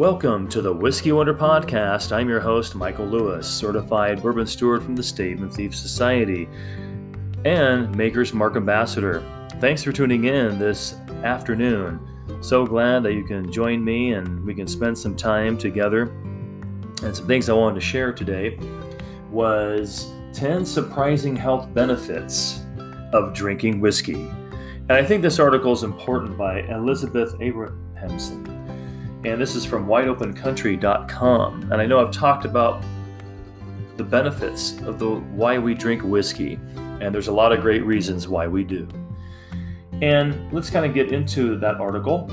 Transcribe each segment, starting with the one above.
Welcome to the Whiskey Wonder Podcast. I'm your host, Michael Lewis, certified bourbon steward from the Stave and Thief Society and Maker's Mark Ambassador. Thanks for tuning in this afternoon. So glad that you can join me and we can spend some time together. And some things I wanted to share today was 10 surprising health benefits of drinking whiskey. And I think this article is important by Elizabeth Abrahamson. And this is from wideopencountry.com. And I know I've talked about the benefits of the why we drink whiskey, and there's a lot of great reasons why we do. And let's kind of get into that article.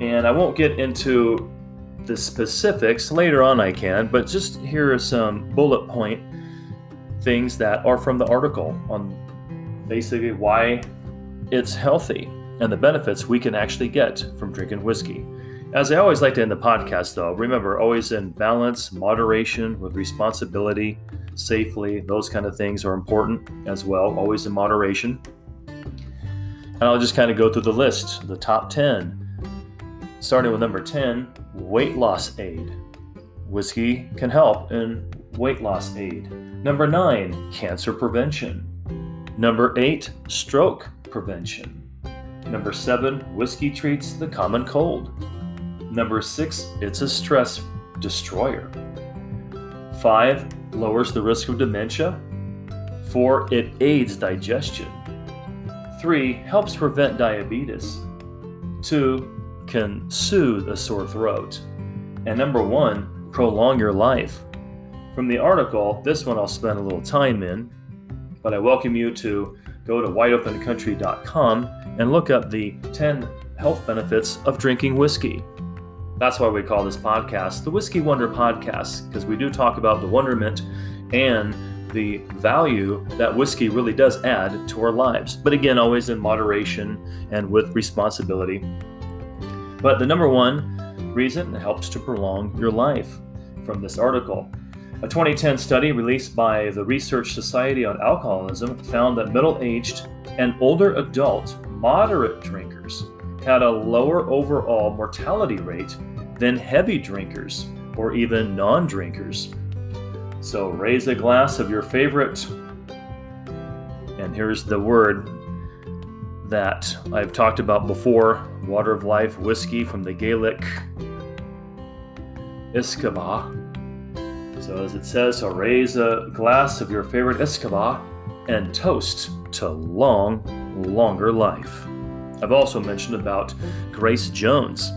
And I won't get into the specifics later on I can, but just here are some bullet point things that are from the article on basically why it's healthy and the benefits we can actually get from drinking whiskey. As I always like to end the podcast, though, remember always in balance, moderation, with responsibility, safely, those kind of things are important as well, always in moderation. And I'll just kind of go through the list, the top 10. Starting with number 10, weight loss aid. Whiskey can help in weight loss aid. Number 9, cancer prevention. Number 8, stroke prevention. Number 7, whiskey treats the common cold. Number 6, it's a stress destroyer. 5, lowers the risk of dementia. 4, it aids digestion. 3, helps prevent diabetes. 2, can soothe a sore throat. And number 1, prolong your life. From the article, this one I'll spend a little time in, but I welcome you to go to wideopencountry.com and look up the 10 health benefits of drinking whiskey. That's why we call this podcast the Whiskey Wonder Podcast, because we do talk about the wonderment and the value that whiskey really does add to our lives. But again, always in moderation and with responsibility. But the number one reason it helps to prolong your life from this article. A 2010 study released by the Research Society on Alcoholism found that middle aged and older adult moderate drinkers had a lower overall mortality rate than heavy drinkers or even non drinkers. So raise a glass of your favorite, and here's the word that I've talked about before water of life whiskey from the Gaelic uisce beatha so, as it says, so raise a glass of your favorite uisce beatha and toast to long, longer life. I've also mentioned about Grace Jones,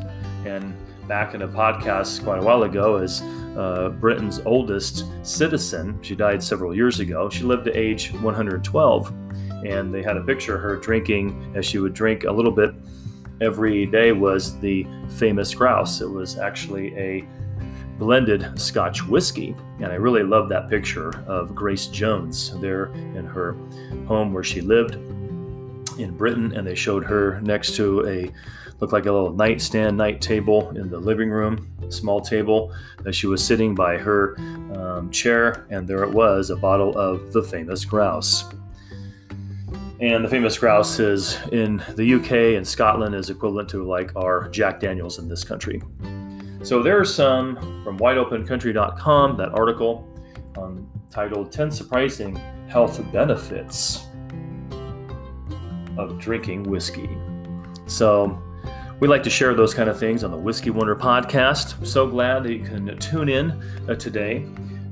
and back in a podcast quite a while ago, as uh, Britain's oldest citizen. She died several years ago. She lived to age 112, and they had a picture of her drinking as she would drink a little bit every day. Was the famous grouse? It was actually a blended Scotch whiskey. And I really love that picture of Grace Jones there in her home where she lived in Britain. And they showed her next to a looked like a little nightstand, night table in the living room, small table that she was sitting by her um, chair. And there it was, a bottle of the famous grouse. And the famous grouse is in the UK and Scotland is equivalent to like our Jack Daniels in this country. So there are some from wideopencountry.com, that article um, titled 10 Surprising Health Benefits of Drinking Whiskey. So we like to share those kind of things on the Whiskey Wonder podcast. So glad that you can tune in uh, today.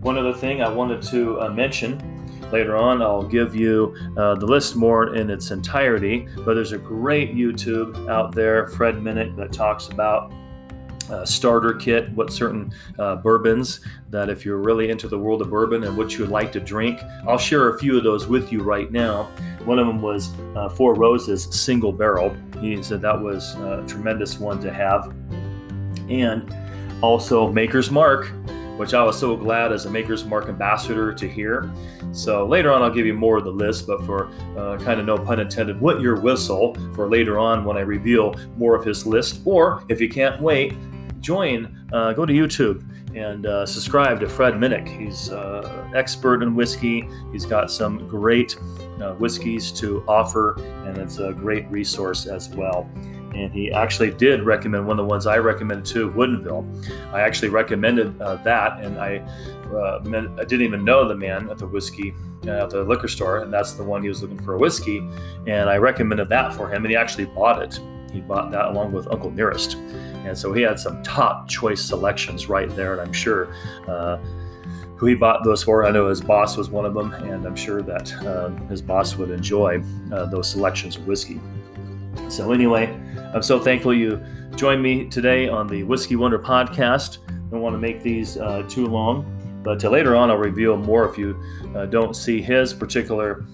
One other thing I wanted to uh, mention later on, I'll give you uh, the list more in its entirety, but there's a great YouTube out there, Fred Minnick, that talks about uh, starter kit, what certain uh, bourbons that if you're really into the world of bourbon and what you would like to drink, I'll share a few of those with you right now. One of them was uh, Four Roses Single Barrel. He said that was a tremendous one to have. And also Maker's Mark, which I was so glad as a Maker's Mark ambassador to hear. So later on, I'll give you more of the list, but for uh, kind of no pun intended, what your whistle for later on when I reveal more of his list. Or if you can't wait, join, uh, go to YouTube and uh, subscribe to Fred Minnick. He's uh, expert in whiskey. He's got some great uh, whiskeys to offer, and it's a great resource as well. and he actually did recommend one of the ones I recommended too, Woodinville. I actually recommended uh, that, and I, I didn't even know the man at the whiskey at the liquor store, and that's the one he was looking for a whiskey, and I recommended that for him, and he actually bought it. He bought that along with Uncle Nearest, and so he had some top choice selections right there, and I'm sure. Uh, who he bought those for. I know his boss was one of them, and I'm sure that um, his boss would enjoy uh, those selections of whiskey. So, anyway, I'm so thankful you joined me today on the Whiskey Wonder podcast. I don't want to make these uh, too long, but later on I'll reveal more if you uh, don't see his particular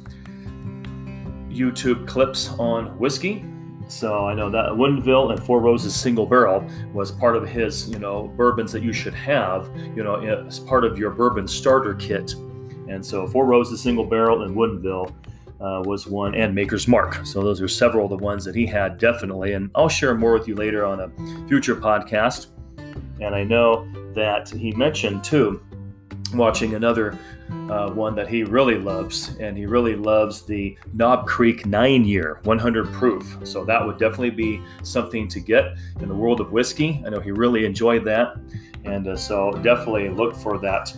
YouTube clips on whiskey. So I know that Woodinville and Four Roses Single Barrel was part of his, you know, bourbons that you should have, you know, as part of your bourbon starter kit. And so Four Roses Single Barrel and Woodinville uh, was one, and Maker's Mark. So those are several of the ones that he had definitely. And I'll share more with you later on a future podcast. And I know that he mentioned too, watching another uh, one that he really loves, and he really loves the Knob Creek nine year, 100 proof. So that would definitely be something to get in the world of whiskey. I know he really enjoyed that. And uh, so definitely look for that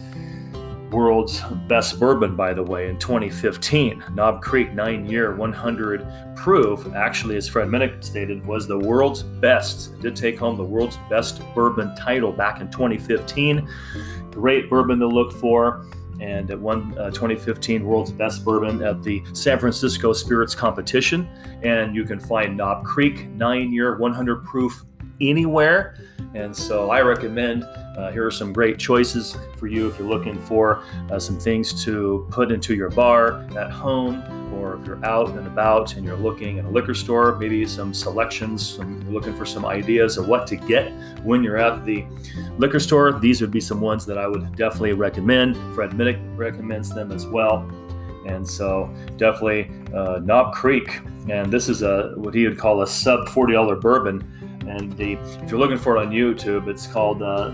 world's best bourbon, by the way, in 2015. Knob Creek, nine year, 100 proof, actually, as Fred Minnick stated, was the world's best. Did take home the world's best bourbon title back in 2015. Great bourbon to look for. And won uh, 2015 World's Best Bourbon at the San Francisco Spirits Competition. And you can find Knob Creek, nine year, 100 proof anywhere. And so I recommend uh, here are some great choices for you if you're looking for uh, some things to put into your bar at home, or if you're out and about and you're looking at a liquor store, maybe some selections, some, looking for some ideas of what to get when you're at the liquor store. These would be some ones that I would definitely recommend. Fred Minnick recommends them as well. And so definitely uh, Knob Creek, and this is a what he would call a sub forty dollar bourbon. And the if you're looking for it on YouTube, it's called uh,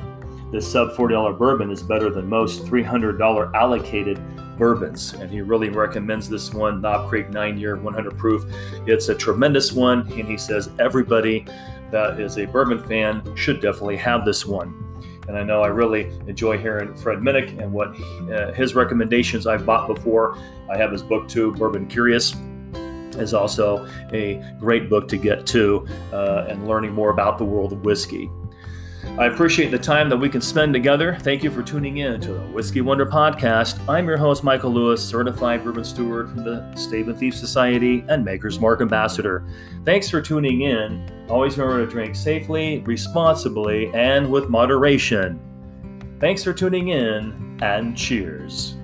the sub $40 bourbon is better than most $300 allocated bourbons. And he really recommends this one, Knob Creek 9 year 100 proof. It's a tremendous one. And he says everybody that is a bourbon fan should definitely have this one. And I know I really enjoy hearing Fred Minnick and what uh, his recommendations I've bought before. I have his book too, Bourbon Curious is also a great book to get to uh, and learning more about the world of whiskey. I appreciate the time that we can spend together. Thank you for tuning in to the Whiskey Wonder podcast. I'm your host, Michael Lewis, certified bourbon steward from the Stave and Thief Society and Maker's Mark Ambassador. Thanks for tuning in. Always remember to drink safely, responsibly, and with moderation. Thanks for tuning in, and cheers.